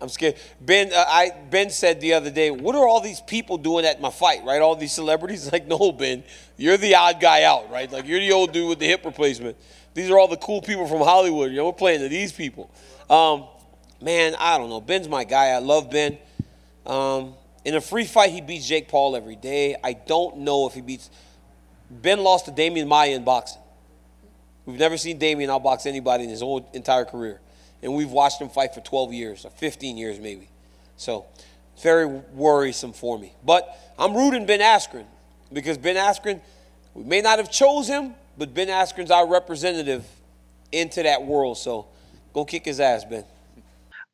I'm scared. Ben, uh, I Ben said the other day, "What are all these people doing at my fight? Right? All these celebrities." Like, no, Ben, you're the odd guy out, right? Like, you're the old dude with the hip replacement. These are all the cool people from Hollywood. You know, we're playing to these people. Um, man, I don't know. Ben's my guy. I love Ben. Um, in a free fight, he beats Jake Paul every day. I don't know if he beats. Ben lost to Demian Maia in boxing. We've never seen Demian outbox anybody in his whole entire career. And we've watched him fight for 12 years, or 15 years maybe. So very worrisome for me. But I'm rooting Ben Askren because Ben Askren, we may not have chose him, but Ben Askren's our representative into that world. So go kick his ass, Ben.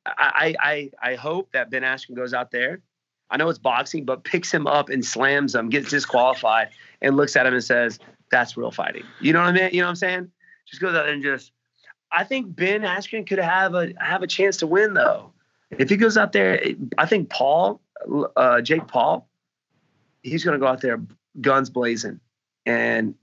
I, I I hope that Ben Askren goes out there. I know it's boxing, but picks him up and slams him, gets disqualified, and looks at him and says, "That's real fighting." You know what I mean? You know what I'm saying? Just goes out there and just. I think Ben Askren could have a have a chance to win though. If he goes out there, I think Paul, uh, Jake Paul, he's going to go out there guns blazing, and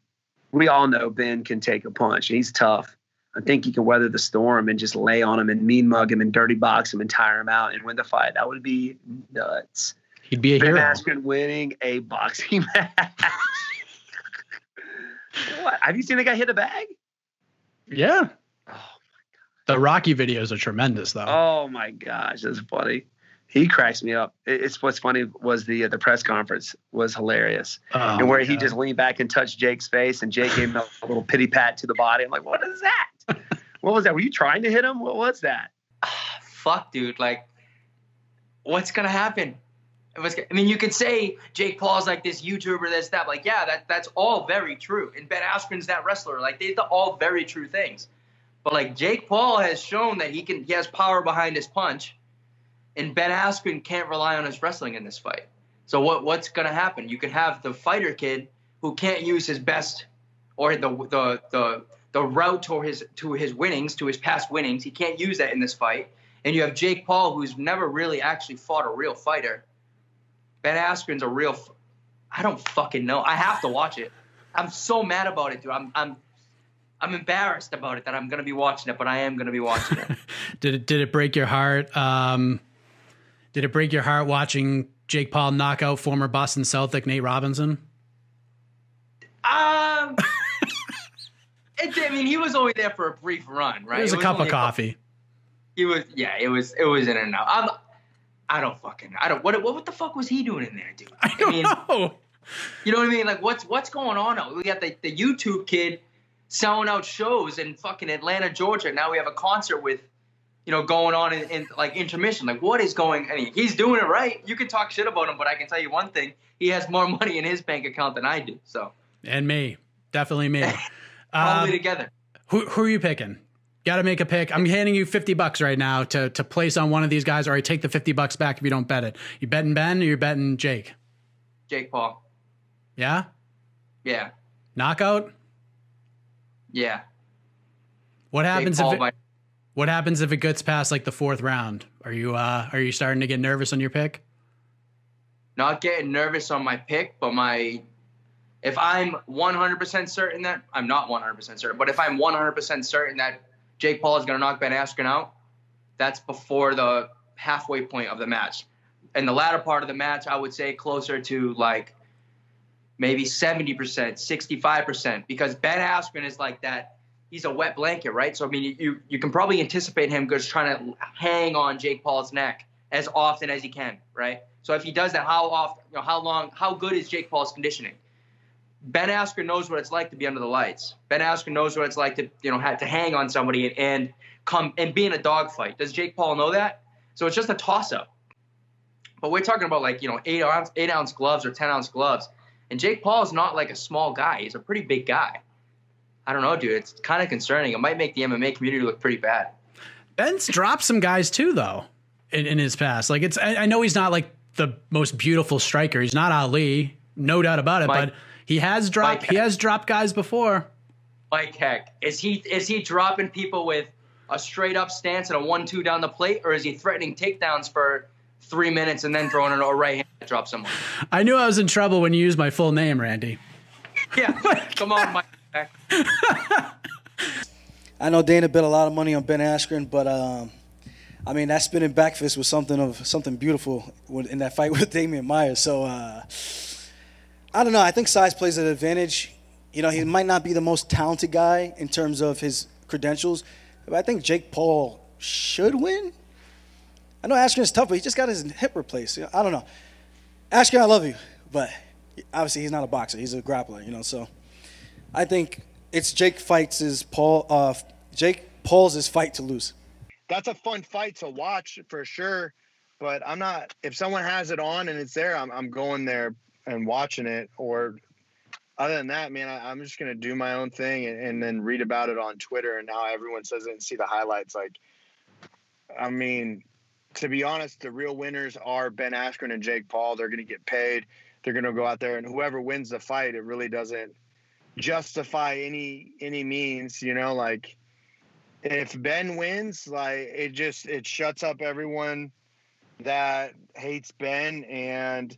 we all know Ben can take a punch. He's tough. I think he can weather the storm and just lay on him and mean mug him and dirty box him and tire him out and win the fight. That would be nuts. He'd be a ben hero. Askren winning a boxing match. what? Have you seen the guy hit a bag? Yeah. The Rocky videos are tremendous, though. Oh my gosh, that's funny. He cracks me up. It's what's funny was the uh, the press conference was hilarious, Oh, and where he God. just leaned back and touched Jake's face, and Jake gave him a little pity pat to the body. I'm like, what is that? what was that? Were you trying to hit him? What was that? fuck, dude. Like, what's gonna happen? What's, I mean, you could say Jake Paul's like this YouTuber, this that. Like, yeah, that that's all very true. And Ben Askren's that wrestler. Like, these are all very true things. But like Jake Paul has shown that he can, he has power behind his punch, and Ben Askren can't rely on his wrestling in this fight. So what what's gonna happen? You can have the fighter kid who can't use his best or the the the the route to his to his winnings, to his past winnings. He can't use that in this fight. And you have Jake Paul, who's never really actually fought a real fighter. Ben Askren's a real. I don't fucking know. I have to watch it. I'm so mad about it, dude. I'm I'm I'm embarrassed about it that I'm gonna be watching it, but I am gonna be watching it. Did it did it break your heart? Um, did it break your heart watching Jake Paul knock out former Boston Celtic Nate Robinson? um, it, I mean, he was only there for a brief run, right? It was a cup of coffee. He was, yeah, it was, it was in and out. I'm, I don't fucking, I don't. What, what, what the fuck was he doing in there, dude? I, mean, know. you know what I mean? Like, what's what's going on? We got the, the YouTube kid selling out shows in fucking Atlanta, Georgia. Now we have a concert with, you know, going on in, in like intermission. Like, what is going? I mean, he's doing it right. You can talk shit about him, but I can tell you one thing: he has more money in his bank account than I do. So and me, definitely me. probably Um, together. who who are you picking? Got to make a pick. I'm handing you fifty bucks right now to to place on one of these guys, or I take the fifty bucks back if you don't bet it. You betting Ben or you betting Jake? Jake Paul. Yeah, Yeah, knockout. Yeah. What happens if it, by- what happens if it gets past like the fourth round? Are you uh are you starting to get nervous on your pick? not getting nervous on my pick, but my If I'm 100% certain that I'm not 100% certain, but if I'm 100% certain that Jake Paul is going to knock Ben Askren out, that's before the halfway point of the match. In the latter part of the match, I would say closer to like maybe 70%, 65%, because Ben Askren is like that. He's a wet blanket, right? So I mean, you you can probably anticipate him just trying to hang on Jake Paul's neck as often as he can, right? So if he does that, how often, you know, how long, how good is Jake Paul's conditioning? Ben Askren knows what it's like to be under the lights. Ben Askren knows what it's like to, you know, have to hang on somebody and, and come and be in a dogfight. Does Jake Paul know that? So it's just a toss up. But we're talking about like, you know, eight ounce, eight ounce gloves or 10 ounce gloves. And Jake Paul is not like a small guy. He's a pretty big guy. I don't know, dude. It's kind of concerning. It might make the MMA community look pretty bad. Ben's dropped some guys too, though, in, in his past. Like it's, I, I, know he's not like the most beautiful striker. He's not Ali, no doubt about it. Mike, but he has dropped, he has dropped guys before. Mike Heck, is he is he dropping people with a straight up stance and a one two down the plate, or is he threatening takedowns for three minutes and then throwing a right hand to drop someone? I knew I was in trouble when you used my full name, Randy. Yeah, come on, Mike. I know Dana bet a lot of money on Ben Askren, but um, I mean that spinning back fist was something of something beautiful in that fight with Demian Maia. So uh, I don't know. I think size plays an advantage. You know, he might not be the most talented guy in terms of his credentials, but I think Jake Paul should win. I know Askren is tough, but he just got his hip replaced. I don't know. Askren, I love you, but obviously he's not a boxer. He's a grappler, you know. So I think it's Jake fights his Paul. Uh, Jake Paul's his fight to lose. That's a fun fight to watch for sure. But I'm not. If someone has it on and it's there, I'm, I'm going there and watching it. Or other than that, man, I, am just gonna do my own thing and, and, then read about it on Twitter and how everyone says it and see the highlights. Like, I mean, to be honest, the real winners are Ben Askren and Jake Paul. They're gonna get paid. They're gonna go out there and whoever wins the fight, it really doesn't justify any any means. You know, like if Ben wins, like it just it shuts up everyone that hates Ben and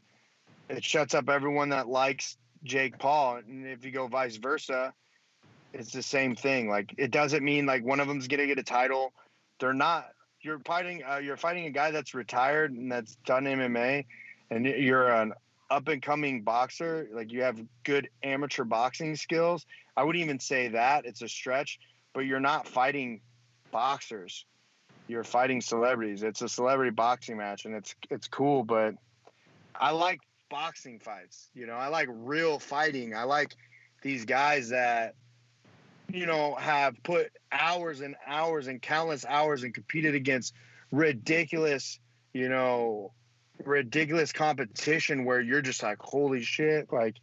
it shuts up everyone that likes Jake Paul. And if you go vice versa, it's the same thing. Like it doesn't mean like one of them's gonna get a title. They're not. You're fighting. Uh, you're fighting a guy that's retired and that's done MMA, and you're an up and coming boxer. Like you have good amateur boxing skills. I wouldn't even say that. It's a stretch, but you're not fighting boxers. You're fighting celebrities. It's a celebrity boxing match, and it's it's cool. But I like boxing fights. You know, I like real fighting. I like these guys that, you know, have put hours and hours and countless hours and competed against ridiculous, you know, ridiculous competition where you're just like, holy shit. Like,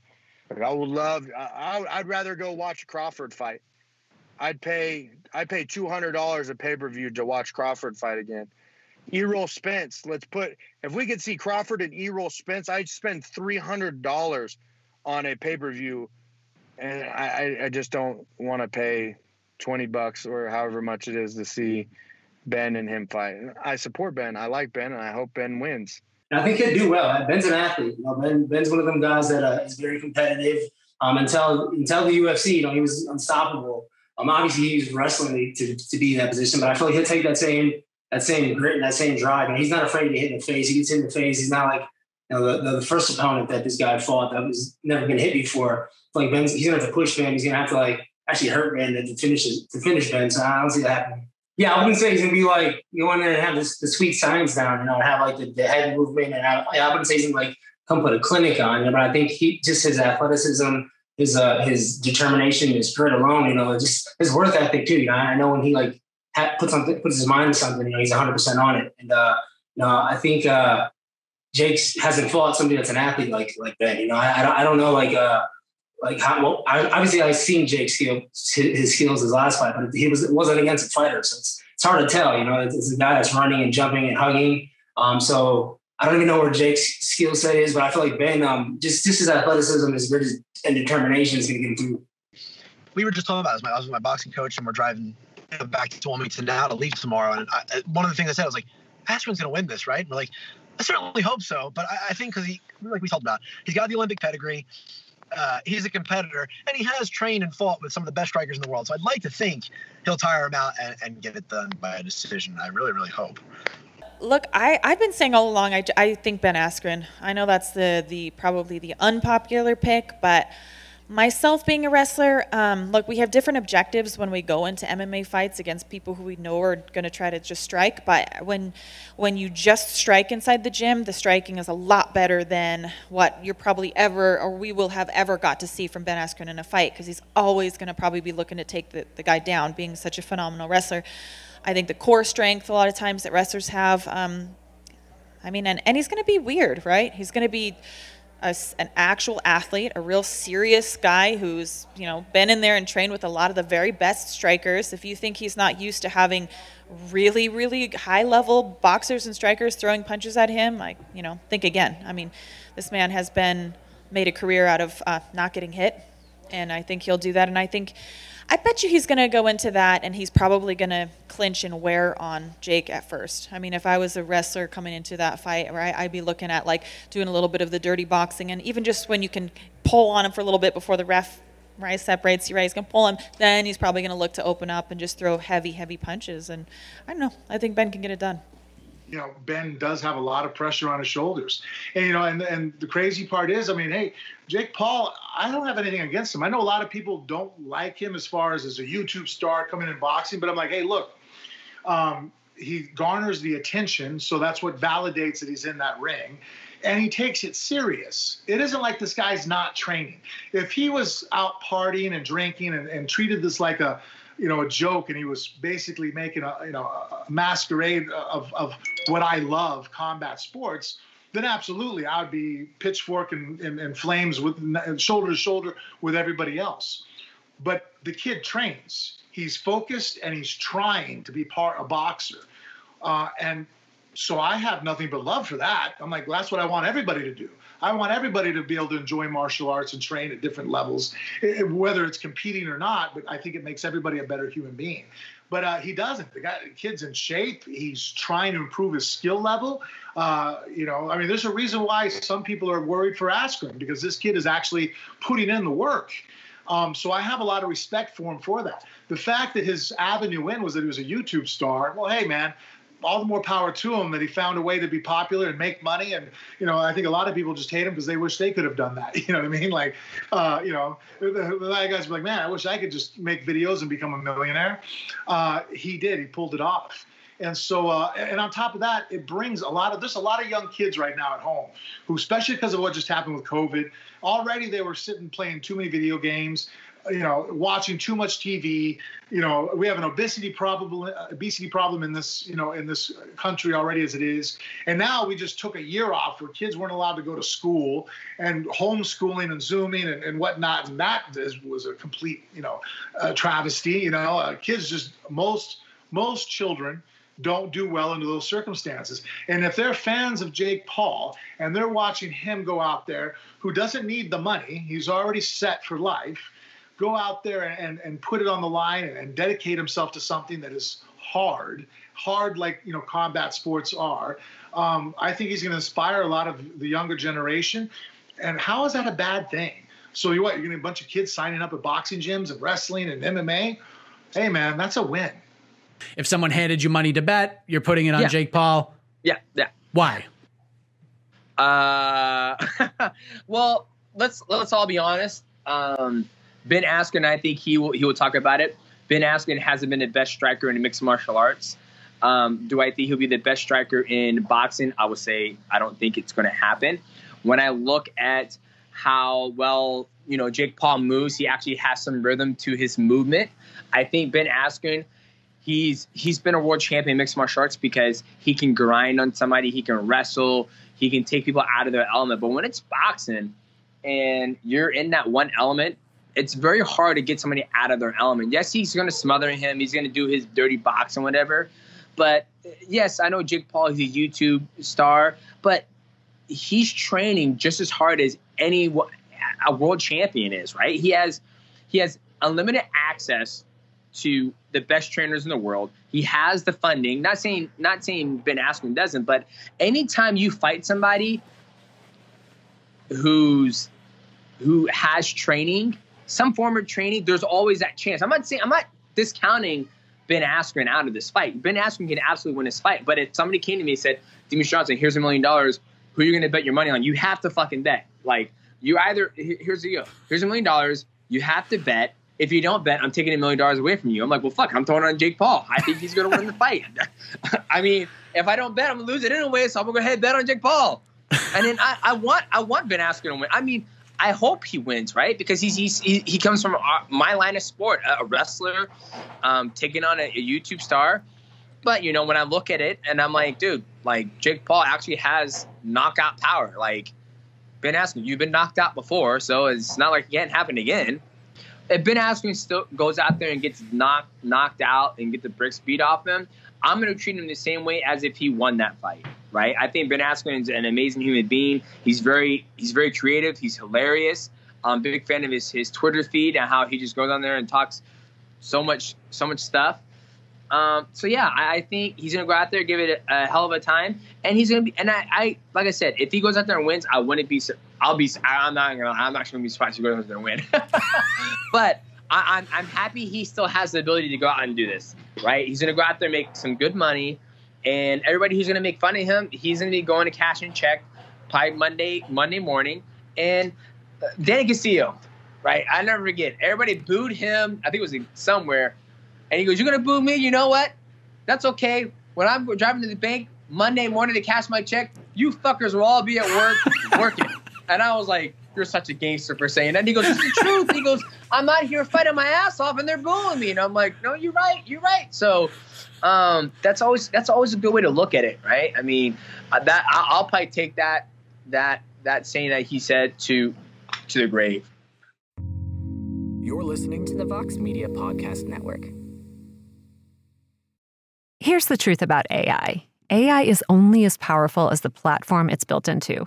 like I would love, I, I'd rather go watch Crawford fight. I'd pay, I'd pay $200 a pay per view to watch Crawford fight again Errol Spence. Let's put if we could see Crawford and Errol Spence, I'd spend three hundred dollars on a pay per view, and I, I just don't want to pay twenty bucks or however much it is to see Ben and him fight. I support Ben. I like Ben, and I hope Ben wins. I think he'll do well. Ben's an athlete. You know, ben, Ben's one of them guys that uh, is very competitive. Um, until until the UFC, you know, he was unstoppable. Um, obviously, he was wrestling to, to be in that position, but I feel like he'll take that same that same grit and that same drive. And he's not afraid to hit in the face. He gets hit in the face. He's not like you know the, the, first opponent that this guy fought that was never been hit before. Like Ben's, he's gonna have to push Ben. He's gonna have to like actually hurt Ben to finish it, to finish Ben. So I don't see that happening. Yeah, I wouldn't say he's gonna be like you want to have this, the sweet science down, you know, have like the, the head movement, and I, I wouldn't say he's gonna like come put a clinic on you, but I think he just his athleticism, his uh his determination, his grit alone, you know, just his work ethic too. You know, I know when he like puts on puts his mind to something, you know, he's 100 percent on it. And uh, you know, I think uh, Jake hasn't fought somebody that's an athlete like like Ben. You know, I, I don't I don't know like uh like how well I, obviously I've seen Jake's skill his skills his last fight, but he was it wasn't against a fighter, so it's it's hard to tell. You know, it's, it's a guy that's running and jumping and hugging. Um, so I don't even know where Jake's skill set is, but I feel like Ben, um, just just his athleticism, his grit, and determination is going to get him through. We were just talking about this. I was with my boxing coach, and we're driving back to Wilmington now to leave tomorrow. And I, one of the things I said I was like, Askren's going to win this, right? And we're like, I certainly hope so. But I, I think because he, like we talked about, he's got the Olympic pedigree. uh, he's a competitor, and he has trained and fought with some of the best strikers in the world. So I'd like to think he'll tire him out and, and get it done by a decision. I really, really hope. Look, I, I've been saying all along. I, I think Ben Askren. I know that's the the probably the unpopular pick, but myself being a wrestler, um, look, we have different objectives when we go into MMA fights against people who we know are going to try to just strike. But when when you just strike inside the gym, the striking is a lot better than what you're probably ever or we will have ever got to see from Ben Askren in a fight because he's always going to probably be looking to take the, the guy down, being such a phenomenal wrestler. I think the core strength a lot of times that wrestlers have. Um, I mean, and, and he's going to be weird, right? He's going to be a, an actual athlete, a real serious guy who's you know been in there and trained with a lot of the very best strikers. If you think he's not used to having really really high level boxers and strikers throwing punches at him, like you know think again. I mean, this man has been made a career out of uh, not getting hit, and I think he'll do that. And I think I bet you he's going to go into that and he's probably going to clinch and wear on Jake at first. I mean, if I was a wrestler coming into that fight, right, I'd be looking at like doing a little bit of the dirty boxing and even just when you can pull on him for a little bit before the ref right separates you right he's gonna pull him then he's probably gonna look to open up and just throw heavy heavy punches and i don't know i think ben can get it done you know Ben does have a lot of pressure on his shoulders, and you know, and and the crazy part is, I mean, hey, Jake Paul, I don't have anything against him. I know a lot of people don't like him as far as as a YouTube star coming in boxing, but I'm like, hey, look, um, he garners the attention, so that's what validates that he's in that ring. And he takes it serious. It isn't like this guy's not training. If he was out partying and drinking and, and treated this like a you know a joke and he was basically making a you know a masquerade of, of what i love combat sports then absolutely i would be pitchfork and, and, and flames with shoulder to shoulder with everybody else but the kid trains he's focused and he's trying to be part a boxer uh, and so I have nothing but love for that. I'm like, that's what I want everybody to do. I want everybody to be able to enjoy martial arts and train at different levels, whether it's competing or not. But I think it makes everybody a better human being. But uh, he doesn't. The guy, the kid's in shape. He's trying to improve his skill level. Uh, you know, I mean, there's a reason why some people are worried for Askren because this kid is actually putting in the work. Um, so I have a lot of respect for him for that. The fact that his avenue in was that he was a YouTube star. Well, hey, man, all the more power to him that he found a way to be popular and make money. And you know, I think a lot of people just hate him because they wish they could have done that. You know what I mean? Like, uh, you know, the, the guys be like, man, I wish I could just make videos and become a millionaire. Uh, he did. He pulled it off. And so, uh, and on top of that, it brings a lot of there's a lot of young kids right now at home who, especially because of what just happened with COVID, already they were sitting playing too many video games you know, watching too much TV. You know, we have an obesity problem, obesity problem in this, you know, in this country already as it is. And now we just took a year off where kids weren't allowed to go to school and homeschooling and zooming and, and whatnot. And that is, was a complete, you know, uh, travesty. You know, uh, kids just most most children don't do well under those circumstances. And if they're fans of Jake Paul and they're watching him go out there, who doesn't need the money, he's already set for life go out there and, and put it on the line and, and dedicate himself to something that is hard, hard like you know combat sports are. Um, I think he's going to inspire a lot of the younger generation. And how is that a bad thing? So you what? You're going to a bunch of kids signing up at boxing gyms and wrestling and MMA. Hey man, that's a win. If someone handed you money to bet, you're putting it on Yeah. Jake Paul. Yeah, yeah. Why? Uh, well, let's let's all be honest. Um, Ben Askren, I think he will he will talk about it. Ben Askren hasn't been the best striker in mixed martial arts. Um, do I think he'll be the best striker in boxing? I would say I don't think it's going to happen. When I look at how well you know Jake Paul moves, he actually has some rhythm to his movement. I think Ben Askren, he's he's been a world champion in mixed martial arts because he can grind on somebody, he can wrestle, he can take people out of their element. But when it's boxing and you're in that one element, it's very hard to get somebody out of their element. Yes, he's going to smother him, he's going to do his dirty box and whatever. But yes, I know Jake Paul is a YouTube star, but he's training just as hard as any a world champion is, right? He has he has unlimited access to the best trainers in the world. He has the funding. Not saying not saying Ben Askren doesn't, but anytime you fight somebody who's who has training, some form of training, there's always that chance. I'm not saying I'm not discounting Ben Askren out of this fight. Ben Askren can absolutely win this fight. But if somebody came to me and said, Demetrious Johnson, here's a million dollars, who are you going to bet your money on? You have to fucking bet. Like, you either, here's the deal. Here's a million dollars. You have to bet. If you don't bet, I'm taking a million dollars away from you. I'm like, well, fuck, I'm throwing on Jake Paul. I think he's going to win the fight. I mean, if I don't bet, I'm going to lose it anyway. So I'm going to go ahead and bet on Jake Paul. And then I, I want I want Ben Askren to win. I mean, I hope he wins, right? Because he's, he's he, he comes from our, my line of sport, a, wrestler, um, taking on a, a, YouTube star. But you know, when I look at it, and I'm like, dude, like Jake Paul actually has knockout power. Like Ben Askren, you've been knocked out before, so it's not like it can't happen again. If Ben Askren still goes out there and gets knocked knocked out and get the bricks beat off him, I'm going to treat him the same way as if he won that fight right? I think Ben Askren is an amazing human being. He's very he's very creative. He's hilarious. I'm a big fan of his his Twitter feed and how he just goes on there and talks so much so much stuff. Um, so yeah, I, I, think he's gonna go out there, give it a, a, hell of a time, and he's gonna be. And I, I, like I said, if he goes out there and wins, I wouldn't be. I'll be. I'm not gonna. I'm not gonna be surprised if he goes out there and win. but I, I'm I'm happy he still has the ability to go out and do this. Right? He's gonna go out there, and make some good money. And everybody who's going to make fun of him, he's going to be going to cash and check probably Monday Monday morning. And uh, Danny Castillo, right? I never forget. Everybody booed him. I think it was somewhere. And he goes, "You're going to boo me? You know what? That's okay. When I'm driving to the bank Monday morning to cash my check, you fuckers will all be at work working." And I was like, "You're such a gangster for saying that." And he goes, "It's the truth." He goes, "I'm out here fighting my ass off, and they're booing me." And I'm like, "No, you're right. You're right." So um, that's always that's always a good way to look at it, right? I mean, uh, that I'll probably take that that that saying that he said to to the grave. You're listening to the Vox Media Podcast Network. Here's the truth about AI. AI is only as powerful as the platform it's built into.